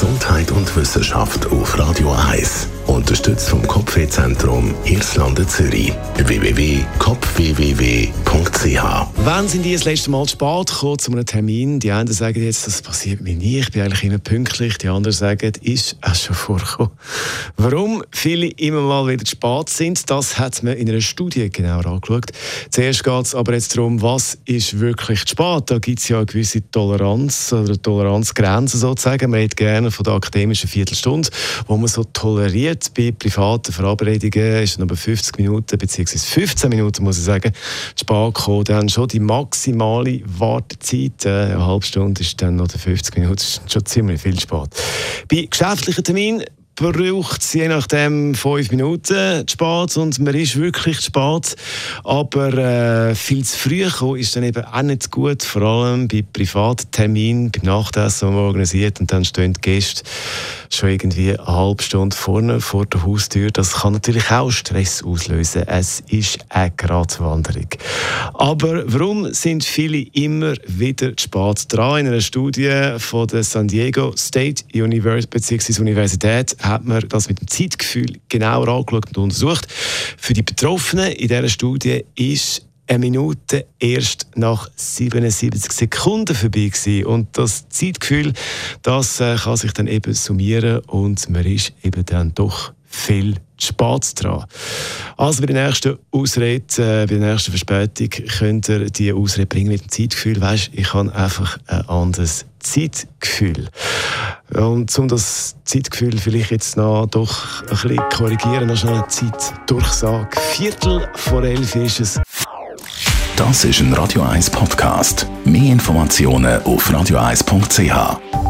Gesundheit und Wissenschaft auf Radio 1. Kopfwehzentrum Irlande Zürich. www.kopfwww.ch Wann sind die das letzte Mal spät gekommen zu einem Termin? Die einen sagen jetzt, das passiert mir nie, ich bin eigentlich immer pünktlich. Die anderen sagen, ist es schon vorgekommen. Warum viele immer mal wieder spät sind, das hat man in einer Studie genau angeschaut. Zuerst geht es aber jetzt darum, was ist wirklich spät? Da gibt es ja eine gewisse Toleranz oder Toleranzgrenzen sozusagen. Man redet gerne von der akademischen Viertelstunde, wo man so toleriert bei privaten Verabredungen ist noch 50 Minuten bzw. 15 Minuten, muss ich sagen, spät. Dann schon die maximale Wartezeit, äh, eine halbe Stunde ist dann noch 50 Minuten, ist schon ziemlich viel spät. Bei geschäftlichen Terminen braucht es je nachdem fünf Minuten zu spät und man ist wirklich zu spät. Aber äh, viel zu früh kommen ist dann eben auch nicht gut, vor allem bei privaten Terminen, beim Nachtessen, das man organisiert und dann stehen die Gäste schon irgendwie eine halbe Stunde vorne vor der Haustür. Das kann natürlich auch Stress auslösen. Es ist eine Gratwanderung. Aber warum sind viele immer wieder zu spät dran? In einer Studie von der San Diego State University bzw. Universität hat man das mit dem Zeitgefühl genauer angeschaut und untersucht. Für die Betroffenen in dieser Studie ist eine Minute erst nach 77 Sekunden vorbei gewesen. Und das Zeitgefühl, das äh, kann sich dann eben summieren und man ist eben dann doch viel spät dran. Also bei der nächsten Ausrede, äh, bei der nächsten Verspätung könnt ihr die Ausrede bringen mit dem Zeitgefühl. Weißt, ich habe einfach ein anderes Zeitgefühl. Und um das Zeitgefühl vielleicht jetzt noch doch ein bisschen korrigieren, noch schnell eine Zeitdurchsage. Viertel vor elf ist es. Das ist ein Radio 1 Podcast. Mehr Informationen auf radio1.ch.